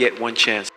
get one chance.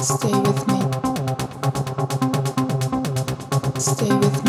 Stay with me. Stay with me.